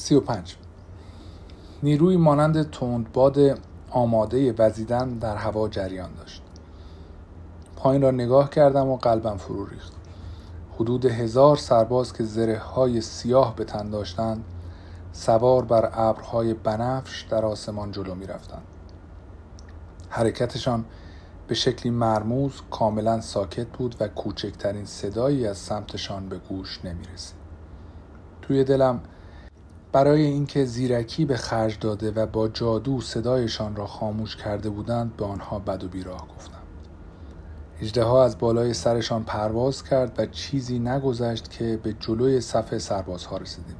35 نیروی مانند تندباد آماده وزیدن در هوا جریان داشت پایین را نگاه کردم و قلبم فرو ریخت حدود هزار سرباز که زره های سیاه به تن داشتند سوار بر ابرهای بنفش در آسمان جلو می رفتند. حرکتشان به شکلی مرموز کاملا ساکت بود و کوچکترین صدایی از سمتشان به گوش نمی رسید. توی دلم برای اینکه زیرکی به خرج داده و با جادو صدایشان را خاموش کرده بودند به آنها بد و بیراه گفتم. اجده از بالای سرشان پرواز کرد و چیزی نگذشت که به جلوی صف سربازها رسیدیم.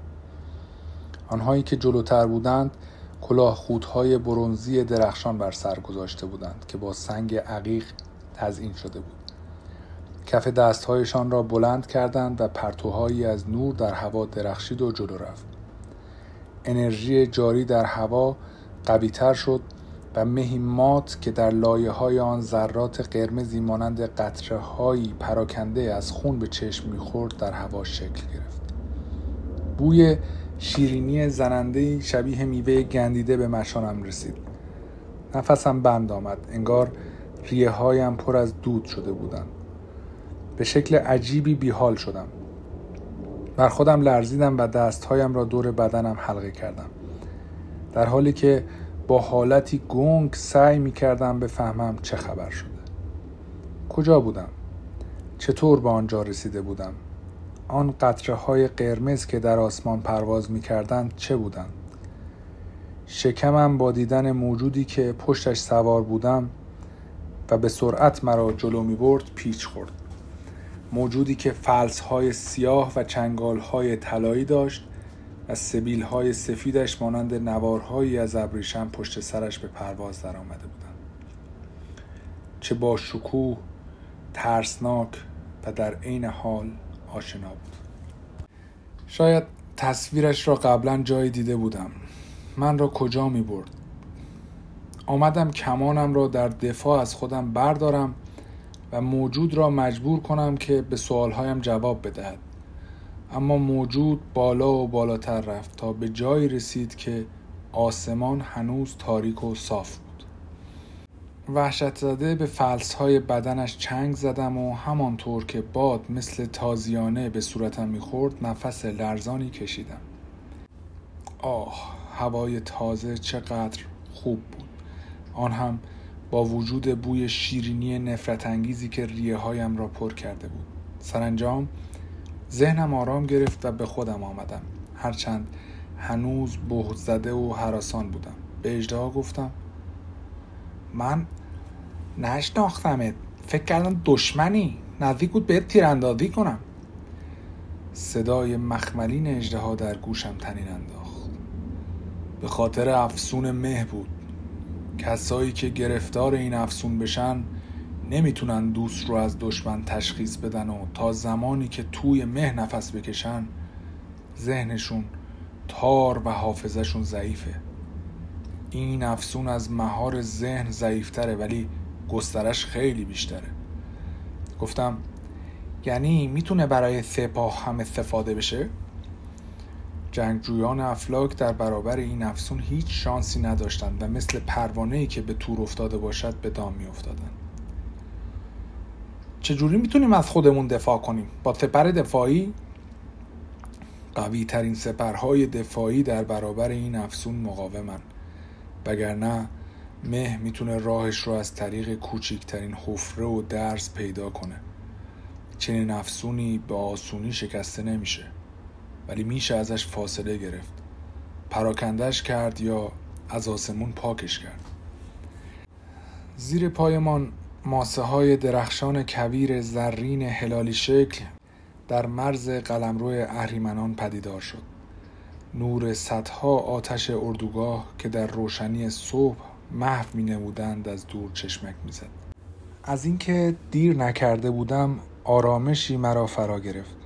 آنهایی که جلوتر بودند کلاه خودهای برونزی درخشان بر سر گذاشته بودند که با سنگ عقیق تزئین شده بود. کف دستهایشان را بلند کردند و پرتوهایی از نور در هوا درخشید و جلو رفت. انرژی جاری در هوا قویتر شد و مهی مات که در لایه های آن ذرات قرمزی مانند قطره هایی پراکنده از خون به چشم می‌خورد در هوا شکل گرفت. بوی شیرینی زننده شبیه میوه گندیده به مشانم رسید. نفسم بند آمد انگار ریه هایم پر از دود شده بودند. به شکل عجیبی بیحال شدم. بر خودم لرزیدم و دستهایم را دور بدنم حلقه کردم در حالی که با حالتی گنگ سعی می کردم بفهمم چه خبر شده کجا بودم؟ چطور به آنجا رسیده بودم؟ آن قطره های قرمز که در آسمان پرواز می کردند چه بودند؟ شکمم با دیدن موجودی که پشتش سوار بودم و به سرعت مرا جلو می برد پیچ خورد موجودی که فلس های سیاه و چنگال های طلایی داشت و سبیل های سفیدش مانند نوارهایی از ابریشم پشت سرش به پرواز در آمده بودند. چه با شکوه ترسناک و در عین حال آشنا بود. شاید تصویرش را قبلا جایی دیده بودم. من را کجا می برد آمدم کمانم را در دفاع از خودم بردارم و موجود را مجبور کنم که به سوالهایم جواب بدهد. اما موجود بالا و بالاتر رفت تا به جایی رسید که آسمان هنوز تاریک و صاف بود. وحشت زده به فلس های بدنش چنگ زدم و همانطور که باد مثل تازیانه به صورتم می‌خورد نفس لرزانی کشیدم. آه هوای تازه چقدر خوب بود. آن هم با وجود بوی شیرینی نفرت انگیزی که ریه هایم را پر کرده بود. سرانجام ذهنم آرام گرفت و به خودم آمدم. هرچند هنوز بهت زده و حراسان بودم. به اجدها گفتم من نشناختمت. فکر کردم دشمنی. نزدیک بود بهت تیراندازی کنم. صدای مخملین اجدها در گوشم تنین انداخت. به خاطر افسون مه بود. کسایی که گرفتار این افسون بشن نمی‌تونن دوست رو از دشمن تشخیص بدن و تا زمانی که توی مه نفس بکشن ذهنشون تار و حافظشون ضعیفه این افسون از مهار ذهن ضعیفتره ولی گسترش خیلی بیشتره گفتم یعنی می‌تونه برای سپاه هم استفاده بشه؟ جنگجویان افلاک در برابر این افسون هیچ شانسی نداشتند و مثل پروانه که به تور افتاده باشد به دام می افتادن. چجوری می‌تونیم از خودمون دفاع کنیم؟ با سپر دفاعی؟ قوی ترین سپرهای دفاعی در برابر این افسون مقاومن وگرنه مه می‌تونه راهش رو از طریق کوچکترین حفره و درس پیدا کنه چنین افسونی به آسونی شکسته نمیشه ولی میشه ازش فاصله گرفت. پراکندش کرد یا از آسمون پاکش کرد. زیر پایمان ماسه های درخشان کویر زرین هلالی شکل در مرز قلمرو اهریمنان پدیدار شد. نور صدها آتش اردوگاه که در روشنی صبح محو می نمودند از دور چشمک می‌زد. از اینکه دیر نکرده بودم آرامشی مرا فرا گرفت.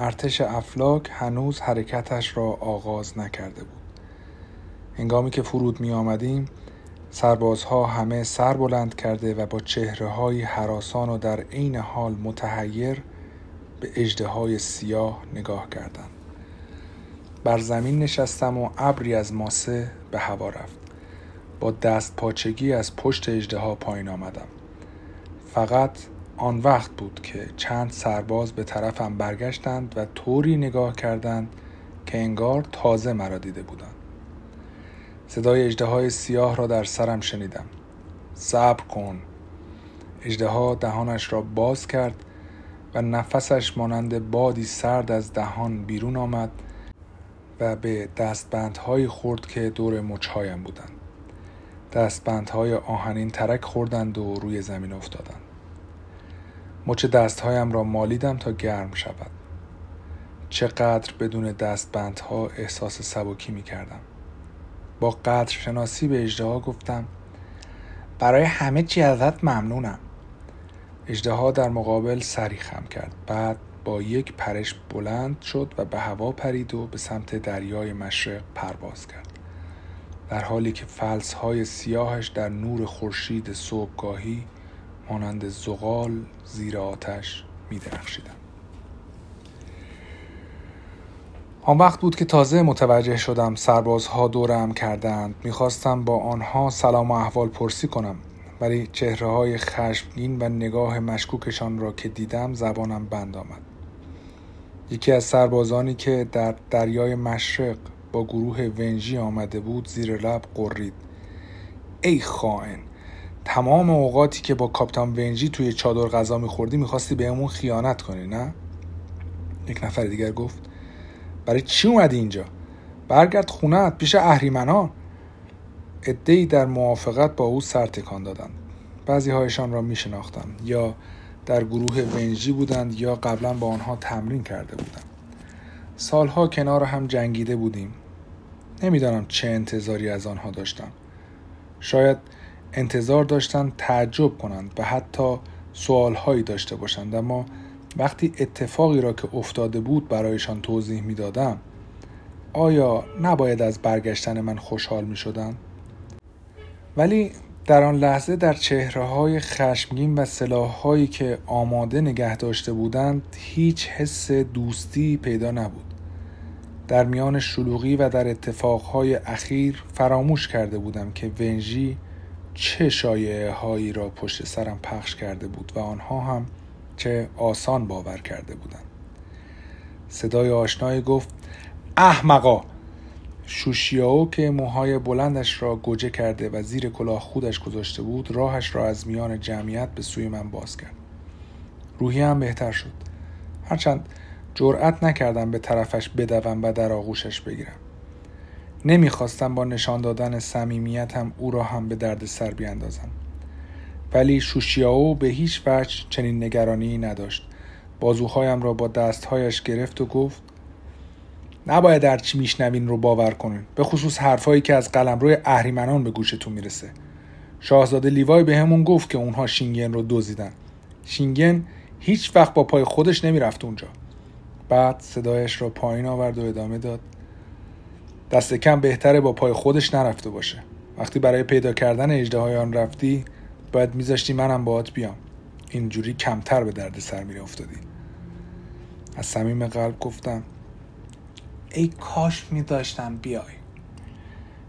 ارتش افلاک هنوز حرکتش را آغاز نکرده بود. هنگامی که فرود می آمدیم سربازها همه سر بلند کرده و با چهره های حراسان و در عین حال متحیر به اجده های سیاه نگاه کردند. بر زمین نشستم و ابری از ماسه به هوا رفت. با دست پاچگی از پشت اجده پایین آمدم. فقط آن وقت بود که چند سرباز به طرفم برگشتند و طوری نگاه کردند که انگار تازه مرا دیده بودند. صدای اجده سیاه را در سرم شنیدم. صبر کن. اجده دهانش را باز کرد و نفسش مانند بادی سرد از دهان بیرون آمد و به دستبندهایی خورد که دور مچهایم بودند. دستبندهای آهنین ترک خوردند و روی زمین افتادند. مچ دستهایم را مالیدم تا گرم شود. چقدر بدون دستبندها احساس سبکی می کردم با قدر شناسی به اجده گفتم برای همه چی ازت ممنونم. اجده در مقابل سری خم کرد. بعد با یک پرش بلند شد و به هوا پرید و به سمت دریای مشرق پرواز کرد. در حالی که فلس های سیاهش در نور خورشید صبحگاهی مانند زغال زیر آتش می درخشیدن. آن وقت بود که تازه متوجه شدم سربازها دورم کردند. می‌خواستم با آنها سلام و احوال پرسی کنم ولی چهره های خشمگین و نگاه مشکوکشان را که دیدم زبانم بند آمد. یکی از سربازانی که در دریای مشرق با گروه ونژی آمده بود زیر لب قرید. ای خائن! تمام اوقاتی که با کاپتان ونژی توی چادر غذا میخوردی می‌خواستی بهمون خیانت کنی نه؟ یک نفر دیگر گفت برای چی اومدی اینجا؟ برگرد خونت پیش اهریمنان. ای در موافقت با او سر تکان دادند. بعضی هایشان را می شناختم یا در گروه ونژی بودند یا قبلا با آنها تمرین کرده بودند. سالها کنار هم جنگیده بودیم. نمی‌دانم چه انتظاری از آنها داشتم. شاید انتظار داشتند تعجب کنند و حتی سوالهایی داشته باشند اما وقتی اتفاقی را که افتاده بود برایشان توضیح می‌دادم آیا نباید از برگشتن من خوشحال می شدن؟ ولی در آن لحظه در چهره های خشمگین و سلاح هایی که آماده نگه داشته بودند هیچ حس دوستی پیدا نبود در میان شلوغی و در اتفاقهای اخیر فراموش کرده بودم که ونژی چه شایعه هایی را پشت سرم پخش کرده بود و آنها هم چه آسان باور کرده بودند. صدای آشنایی گفت احمقا شوشیاو که موهای بلندش را گوجه کرده و زیر کلاه خودش گذاشته بود راهش را از میان جمعیت به سوی من باز کرد. روحی هم بهتر شد. هرچند جرأت نکردم به طرفش بدوم و در آغوشش بگیرم. نمی‌خواستم با نشان دادن صمیمیتم او را هم به درد سر بیاندازم. ولی شوشیاو به هیچ وجه چنین نگرانی نداشت. بازوهایم را با دستهایش گرفت و گفت نباید در چی میشنوین رو باور کنین. به خصوص حرفهایی که از قلمروی اهریمنان به گوشتون می‌رسه. شاهزاده لیوای به همون گفت که اونها شینگن رو دزدیدن. شینگن هیچ وقت با پای خودش نمی‌رفت اونجا. بعد صدایش را پایین آورد و ادامه داد. دست کم بهتره با پای خودش نرفته باشه. وقتی برای پیدا کردن اجده آن رفتی باید میذاشتی منم باهات بیام. اینجوری کمتر به درد سر میره افتادی. از صمیم قلب گفتم ای کاش میداشتم بیای.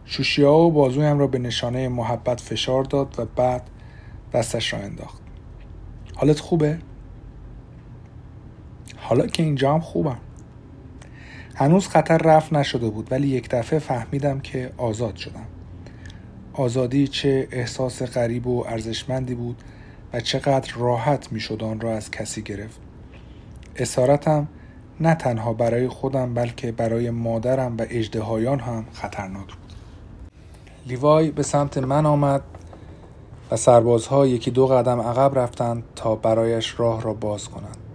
شوشیا و بازویم را به نشانه محبت فشار داد و بعد دستش را انداخت. حالت خوبه؟ حالا که اینجا هم خوبم. هنوز خطر رفت نشده بود ولی یک دفعه فهمیدم که آزاد شدم. آزادی چه احساس غریب و ارزشمندی بود و چقدر راحت می شد آن را از کسی گرفت. اسارتم نه تنها برای خودم بلکه برای مادرم و اجدهایان هم خطرناک بود. لیوای به سمت من آمد و سربازها یکی دو قدم عقب رفتند تا برایش راه را باز کنند.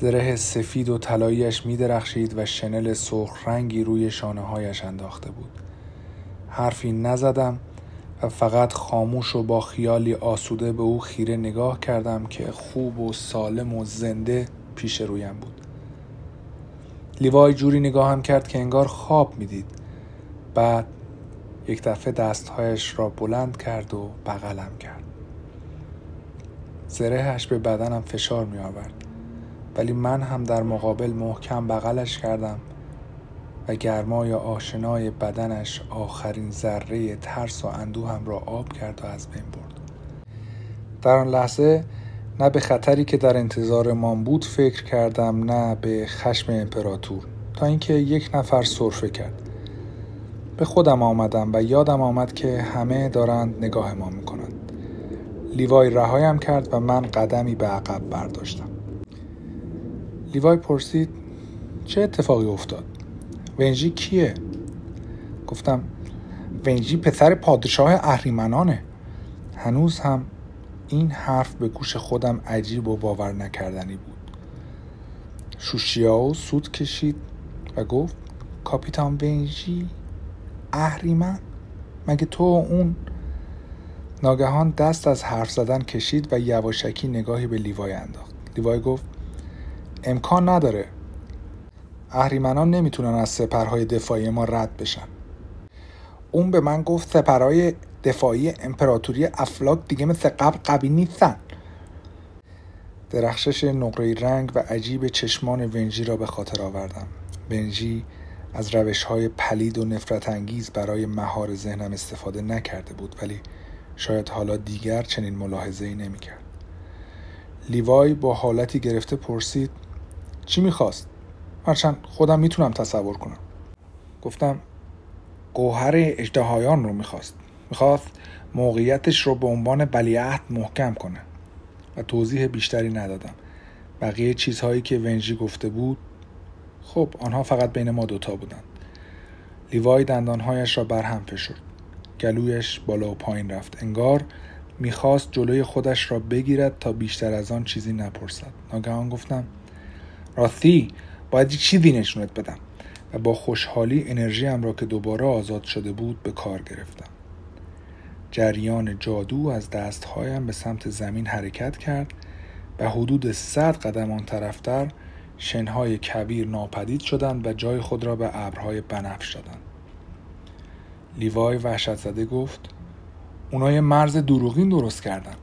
زره سفید و طلاییش می درخشید و شنل سرخ رنگی روی شانه هایش انداخته بود. حرفی نزدم و فقط خاموش و با خیالی آسوده به او خیره نگاه کردم که خوب و سالم و زنده پیش رویم بود. لیوای جوری نگاهم کرد که انگار خواب می‌دید. بعد یک دفعه دستهایش را بلند کرد و بغلم کرد. زرهش به بدنم فشار می آورد ولی من هم در مقابل محکم بغلش کردم و گرمای آشنای بدنش آخرین ذره ترس و اندوهم را آب کرد و از بین برد. در آن لحظه نه به خطری که در انتظارمان بود فکر کردم نه به خشم امپراتور تا اینکه یک نفر صرفه کرد. به خودم آمدم و یادم آمد که همه دارند نگاه ما می‌کنند. لیوای رهایم کرد و من قدمی به عقب برداشتم. لیوای پرسید چه اتفاقی افتاد؟ ونجی کیه؟ گفتم ونجی پسر پادشاه اهریمنانه. هنوز هم این حرف به گوش خودم عجیب و باور نکردنی بود. شوشیاو سود کشید و گفت کاپیتان ونجی اهریمن؟ مگه تو اون ناگهان دست از حرف زدن کشید و یواشکی نگاهی به لیوای انداخت؟ لیوای گفت امکان نداره. اهریمنان نمی‌تونن از سپرهای دفاعی ما رد بشن. اون به من گفت سپرهای دفاعی امپراتوری افلاک دیگه مثل قبل قوی نیستن. درخشش نقره رنگ و عجیب چشمان ونجی را به خاطر آوردم. ونجی از روش های پلید و نفرت انگیز برای مهار ذهنم استفاده نکرده بود ولی شاید حالا دیگر چنین ملاحظه ای نمی کرد. لیوای با حالتی گرفته پرسید چی می‌خواست؟ هرچند خودم می‌تونم تصور کنم. گفتم گوهر اجدهایان رو می‌خواست. می‌خواست موقعیتش رو به عنوان بلیعهد محکم کنه. و توضیح بیشتری ندادم. بقیه چیزهایی که ونجی گفته بود خب آنها فقط بین ما دوتا بودند. لیوای دندانهایش را برهم فشرد. گلویش بالا و پایین رفت. انگار می‌خواست جلوی خودش را بگیرد تا بیشتر از آن چیزی نپرسد. ناگهان گفتم راستی باید چیزی نشونت بدم و با خوشحالی انرژیم را که دوباره آزاد شده بود به کار گرفتم. جریان جادو از دستهایم به سمت زمین حرکت کرد و حدود صد قدم آن طرفتر شنهای کبیر ناپدید شدند و جای خود را به ابرهای بنفش دادند. لیوای وحشت زده گفت اونا یه مرز دروغین درست کردن.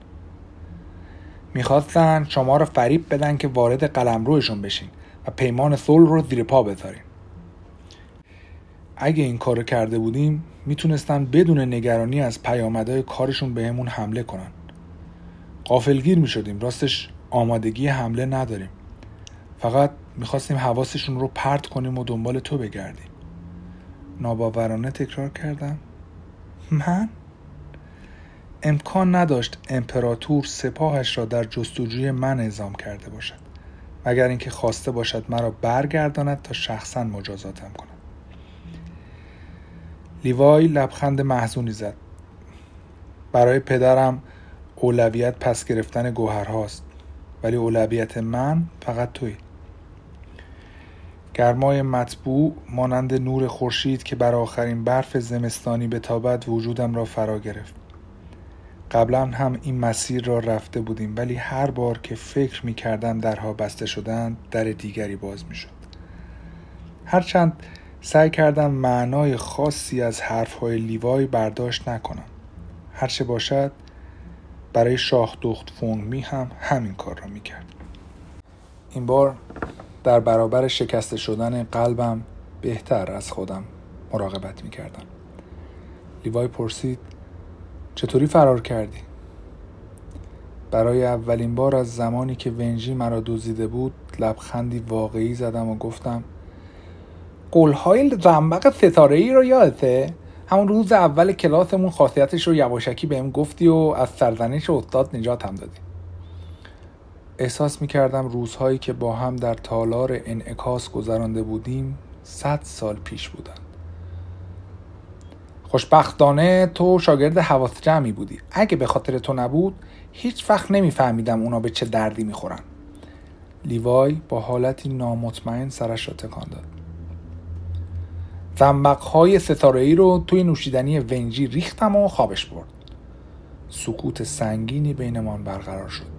می‌خواستن شما رو فریب بدن که وارد قلمروشون بشین و پیمان صلح رو زیر پا بذارین. اگه این کارو کرده بودیم می‌تونستن بدون نگرانی از پیامدهای کارشون بهمون حمله کنن. قافلگیر می‌شدیم راستش آمادگی حمله نداریم. فقط می‌خواستیم حواسشون رو پرت کنیم و دنبال تو بگردیم. ناباورانه تکرار کردم. من؟ امکان نداشت امپراتور سپاهش را در جستجوی من اعزام کرده باشد مگر اینکه خواسته باشد مرا برگرداند تا شخصا مجازاتم کند. لیوای لبخند محزونی زد. برای پدرم اولویت پس گرفتن گوهرهاست ولی اولویت من فقط توی گرمای مطبوع مانند نور خورشید که بر آخرین برف زمستانی به تابد وجودم را فرا گرفت. قبلا هم این مسیر را رفته بودیم ولی هر بار که فکر می کردم درها بسته شدند در دیگری باز می شد هرچند سعی کردم معنای خاصی از حرفهای لیوای برداشت نکنم. هرچه باشد برای شاخ دخت فونگمی هم همین کار را می کرد این بار در برابر شکسته شدن قلبم بهتر از خودم مراقبت می کردم لیوای پرسید چطوری فرار کردی؟ برای اولین بار از زمانی که ونجی مرا دزدیده بود لبخندی واقعی زدم و گفتم قولهای زنبق ستاره ای رو یادته؟ همون روز اول کلاسمون خاصیتش رو یواشکی بهم گفتی و از سرزنش استاد نجاتم دادی احساس می کردم روزهایی که با هم در تالار انعکاس گذرانده بودیم صد سال پیش بودند خوشبختانه تو شاگرد حواس جمعی بودی. اگه به خاطر تو نبود هیچ وقت نمیفهمیدم اونا به چه دردی می‌خورن. لیوای با حالتی نامطمئن سرش را تکان داد. زنبقهای ستاره ای رو توی نوشیدنی ونجی ریختم و خوابش برد. سکوت سنگینی بینمان برقرار شد.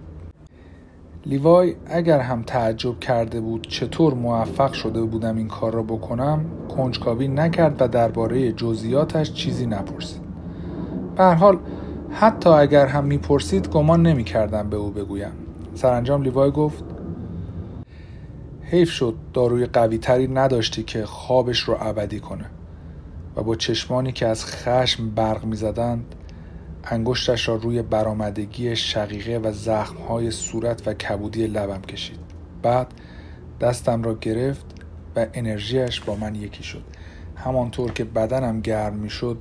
لیوای اگر هم تعجب کرده بود چطور موفق شده بودم این کار را بکنم کنجکاوی نکرد و درباره جزئیاتش چیزی نپرسید. به حال حتی اگر هم می‌پرسید گمان نمی‌کردم به او بگویم. سرانجام لیوای گفت حیف شد داروی قوی تری نداشتی که خوابش رو ابدی کنه. و با چشمانی که از خشم برق می زدند انگشتش را روی برآمدگی شقیقه و زخمهای صورت و کبودی لبم کشید. بعد دستم را گرفت و انرژیش با من یکی شد. همانطور که بدنم گرم می شد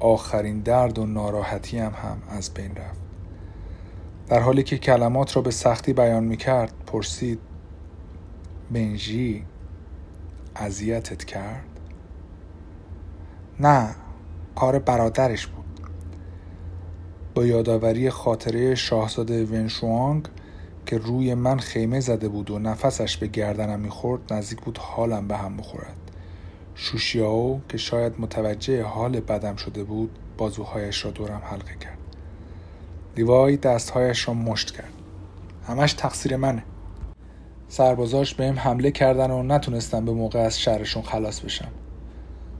آخرین درد و ناراحتی هم, هم از بین رفت. در حالی که کلمات را به سختی بیان می کرد پرسید بنژی اذیتت کرد؟ نه کار برادرش بود. با یادآوری خاطره شاهزاده ونشوانگ که روی من خیمه زده بود و نفسش به گردنم می‌خورد نزدیک بود حالم به هم بخورد. شوشیاو که شاید متوجه حال بدم شده بود بازوهایش را دورم حلقه کرد. لیوای دستهایش را مشت کرد. همش تقصیر منه. سربازاش بهم حمله کردن و نتونستم به موقع از شهرشون خلاص بشم.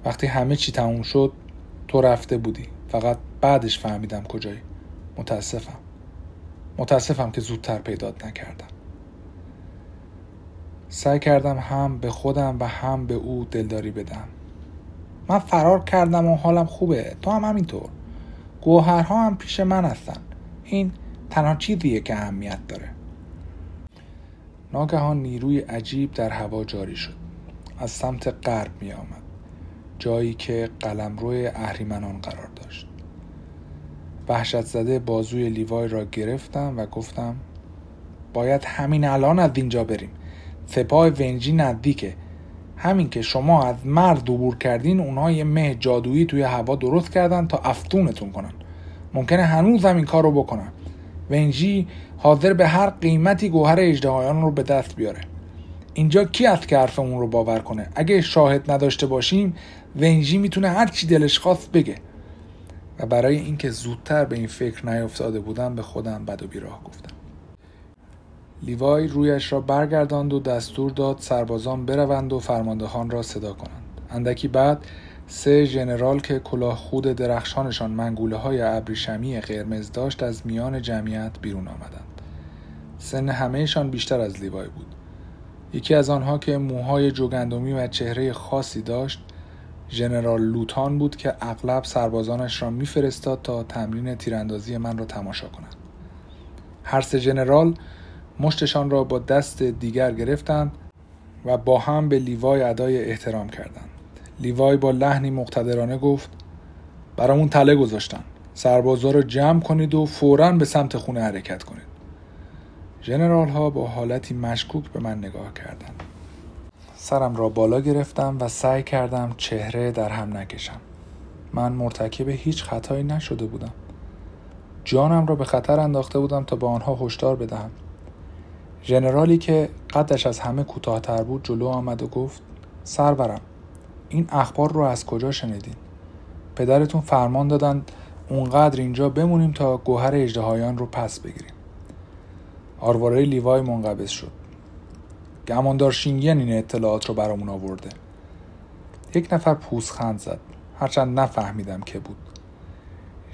وقتی همه چی تموم شد تو رفته بودی. فقط بعدش فهمیدم کجایی. متاسفم. متاسفم که زودتر پیدات نکردم. سعی کردم هم به خودم و هم به او دلداری بدم. من فرار کردم و حالم خوبه. تو هم همینطور. گوهرها هم پیش من هستن. این تنها چیزیه که اهمیت داره. ناگهان نیروی عجیب در هوا جاری شد. از سمت غرب می آمد جایی که روی اهریمنان قرار داشت. وحشت زده بازوی لیوای را گرفتم و گفتم باید همین الان از اینجا بریم. سپاه ونجی نزدیکه. همین که شما از مرد عبور کردین اونها یه مه جادویی توی هوا درست کردن تا افتونتون کنن. ممکنه هنوز هم این کار رو بکنن. ونجی حاضر به هر قیمتی گوهر اجدهایان رو به دست بیاره. اینجا کی است که حرفمون رو باور کنه؟ اگه شاهد نداشته باشیم ونجی می‌تونه هر چی دلش خواست بگه. و برای اینکه زودتر به این فکر نیفتاده بودم به خودم بد و بیراه گفتم. لیوای رویش را برگرداند و دستور داد سربازان بروند و فرماندهان را صدا کنند. اندکی بعد سه ژنرال که کلاه خود درخشانشان منگوله های ابریشمی قرمز داشت از میان جمعیت بیرون آمدند. سن همهشان بیشتر از لیوای بود. یکی از آنها که موهای جوگندمی و چهره خاصی داشت ژنرال لوتان بود که اغلب سربازانش را میفرستاد تا تمرین تیراندازی من را تماشا کنند. هر سه ژنرال مشتشان را با دست دیگر گرفتند و با هم به لیوای ادای احترام کردند. لیوای با لحنی مقتدرانه گفت برامون تله گذاشتن. سربازا را جمع کنید و فورا به سمت خونه حرکت کنید. ژنرال ها با حالتی مشکوک به من نگاه کردند. سرم را بالا گرفتم و سعی کردم چهره در هم نکشم. من مرتکب هیچ خطایی نشده بودم. جانم را به خطر انداخته بودم تا به آنها هشدار بدهم. ژنرالی که قدش از همه کوتاهتر بود جلو آمد و گفت سرورم این اخبار رو از کجا شنیدین؟ پدرتون فرمان دادن اونقدر اینجا بمونیم تا گوهر اجدهایان رو پس بگیریم. آرواره لیوای منقبض شد. گماندار شینگین این اطلاعات رو برامون آورده. یک نفر پوزخند زد. هرچند نفهمیدم که بود.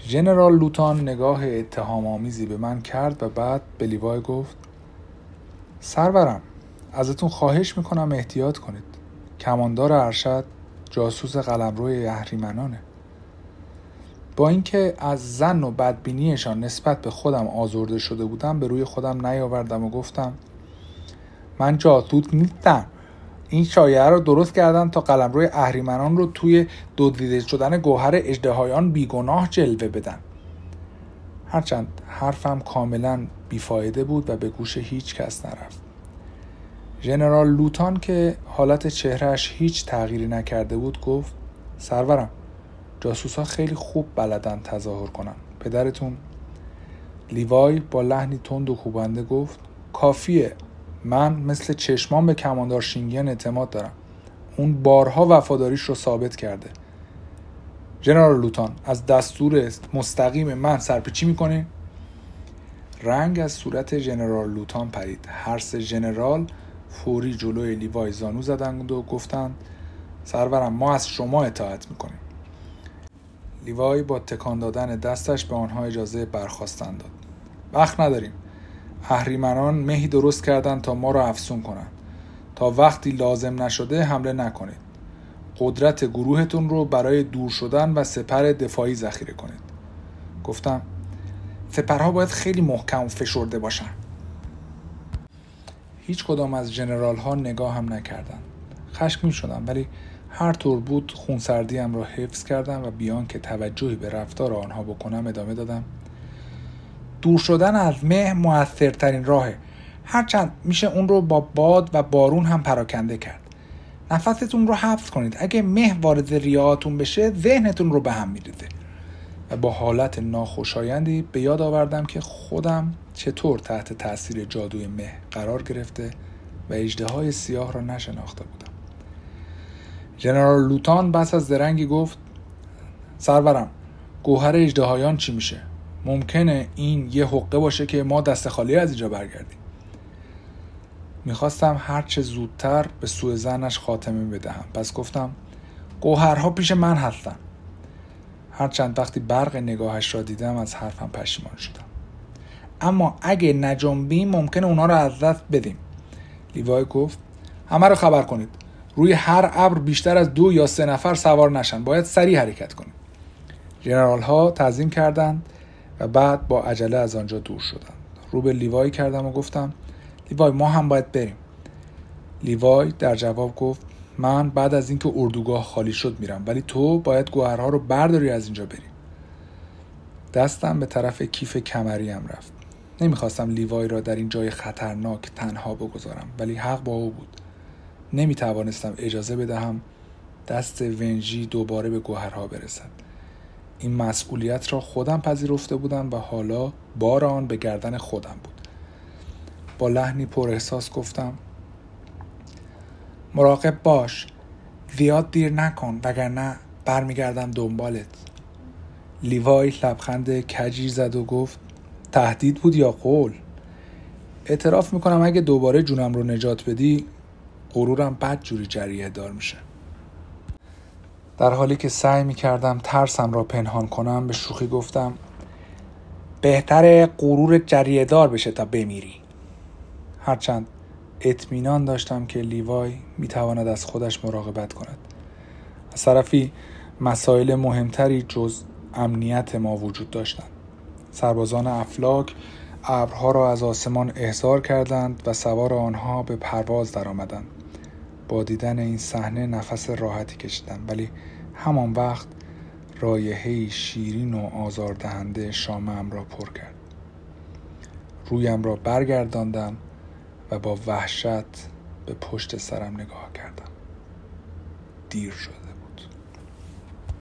ژنرال لوتان نگاه اتهام آمیزی به من کرد و بعد به لیوای گفت سرورم ازتون خواهش می‌کنم احتیاط کنید. کماندار ارشد جاسوس قلمروی اهریمنانه. با اینکه از زن و بدبینیشان نسبت به خودم آزرده شده بودم به روی خودم نیاوردم و گفتم من جاسوس نیستم. این شایعه رو درست کردن تا قلمروی اهریمنان رو توی دزدیده شدن گوهر اجدهایان بیگناه جلوه بدن. هرچند حرفم کاملا بیفایده بود و به گوش هیچ کس نرفت. ژنرال لوتان که حالت چهرهش هیچ تغییری نکرده بود گفت سرورم جاسوس ها خیلی خوب بلدن تظاهر کنن. پدرتون. لیوای با لحنی تند و خوبنده گفت کافیه. من مثل چشمان به کماندار شینگین اعتماد دارم. اون بارها وفاداریش رو ثابت کرده. ژنرال لوتان از دستور مستقیم من سرپیچی می‌کنه رنگ از صورت ژنرال لوتان پرید. هر سه ژنرال فوری جلوی لیوای زانو زدند و گفتند سرورم ما از شما اطاعت می‌کنیم. لیوای با تکان دادن دستش به آنها اجازه برخواستن داد. وقت نداریم. اهریمنان مهی درست کردند تا ما را افسون کنند. تا وقتی لازم نشده حمله نکنید. قدرت گروهتون رو برای دور شدن و سپر دفاعی ذخیره کنید. گفتم سپرها باید خیلی محکم و فشرده باشن. هیچ کدام از جنرال ها نگاه هم نکردن خشم می شدم ولی هر طور بود خونسردیم را حفظ کردم و بیان که توجهی به رفتار آنها بکنم ادامه دادم. دور شدن از مه موثرترین راهه. هرچند میشه اون رو با باد و بارون هم پراکنده کرد. نفستون رو حفظ کنید. اگه مه وارد ریاهاتون بشه ذهنتون رو به هم میریزه. و با حالت ناخوشایندی به یاد آوردم که خودم چطور تحت تاثیر جادوی مه قرار گرفته و اجده سیاه را نشناخته بودم. ژنرال لوتان بس از درنگی گفت سرورم گوهر اجدهایان چی میشه؟ ممکنه این یه حقه باشه که ما دست خالی از اینجا برگردیم. می‌خواستم هرچه زودتر به سوء زنش خاتمه بدهم. پس گفتم گوهرها پیش من هستن. هرچند وقتی برق نگاهش را دیدم از حرفم پشیمان شدم. اما اگه نجنبیم ممکنه اونا رو از دست بدیم. لیوای گفت همه رو خبر کنید. روی هر ابر بیشتر از دو یا سه نفر سوار نشن. باید سریع حرکت کنیم. جنرال ها تعظیم کردند. و بعد با عجله از آنجا دور شدند رو به لیوای کردم و گفتم لیوای ما هم باید بریم. لیوای در جواب گفت من بعد از اینکه اردوگاه خالی شد میرم ولی تو باید گوهرها رو برداری از اینجا بری دستم به طرف کیف کمریم رفت. نمی‌خواستم لیوای را در این جای خطرناک تنها بگذارم ولی حق با او بود. نمی توانستم اجازه بدهم دست ونژی دوباره به گوهرها برسد. این مسئولیت را خودم پذیرفته بودم و حالا بار آن به گردن خودم بود. با لحنی پر احساس گفتم مراقب باش زیاد دیر نکن وگرنه برمیگردم دنبالت. لیوای لبخند کجی زد و گفت تهدید بود یا قول؟ اعتراف می‌کنم اگه دوباره جونم رو نجات بدی غرورم بد جوری جریه دار میشه. در حالی که سعی می‌کردم ترسم را پنهان کنم به شوخی گفتم بهتر غرور جریه دار بشه تا بمیری. هرچند اطمینان داشتم که لیوای می‌تواند از خودش مراقبت کند. از طرفی مسائل مهمتری جز امنیت ما وجود داشتند. سربازان افلاک ابرها را از آسمان احضار کردند و سوار آنها به پرواز درآمدند. با دیدن این صحنه نفس راحتی کشیدم ولی همان وقت رایحه شیرین و آزاردهنده شامم را پر کرد. رویم را برگرداندم و با وحشت به پشت سرم نگاه کردم. دیر شد.